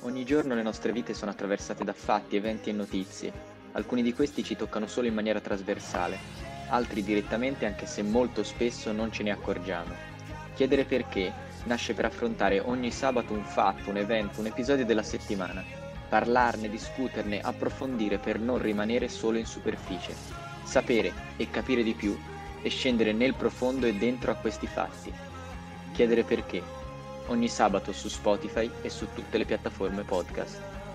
Ogni giorno le nostre vite sono attraversate da fatti, eventi e notizie. Alcuni di questi ci toccano solo in maniera trasversale, altri direttamente anche se molto spesso non ce ne accorgiamo. Chiedere perché nasce per affrontare ogni sabato un fatto, un evento, un episodio della settimana. Parlarne, discuterne, approfondire per non rimanere solo in superficie. Sapere e capire di più e scendere nel profondo e dentro a questi fatti. Chiedere perché ogni sabato su Spotify e su tutte le piattaforme podcast.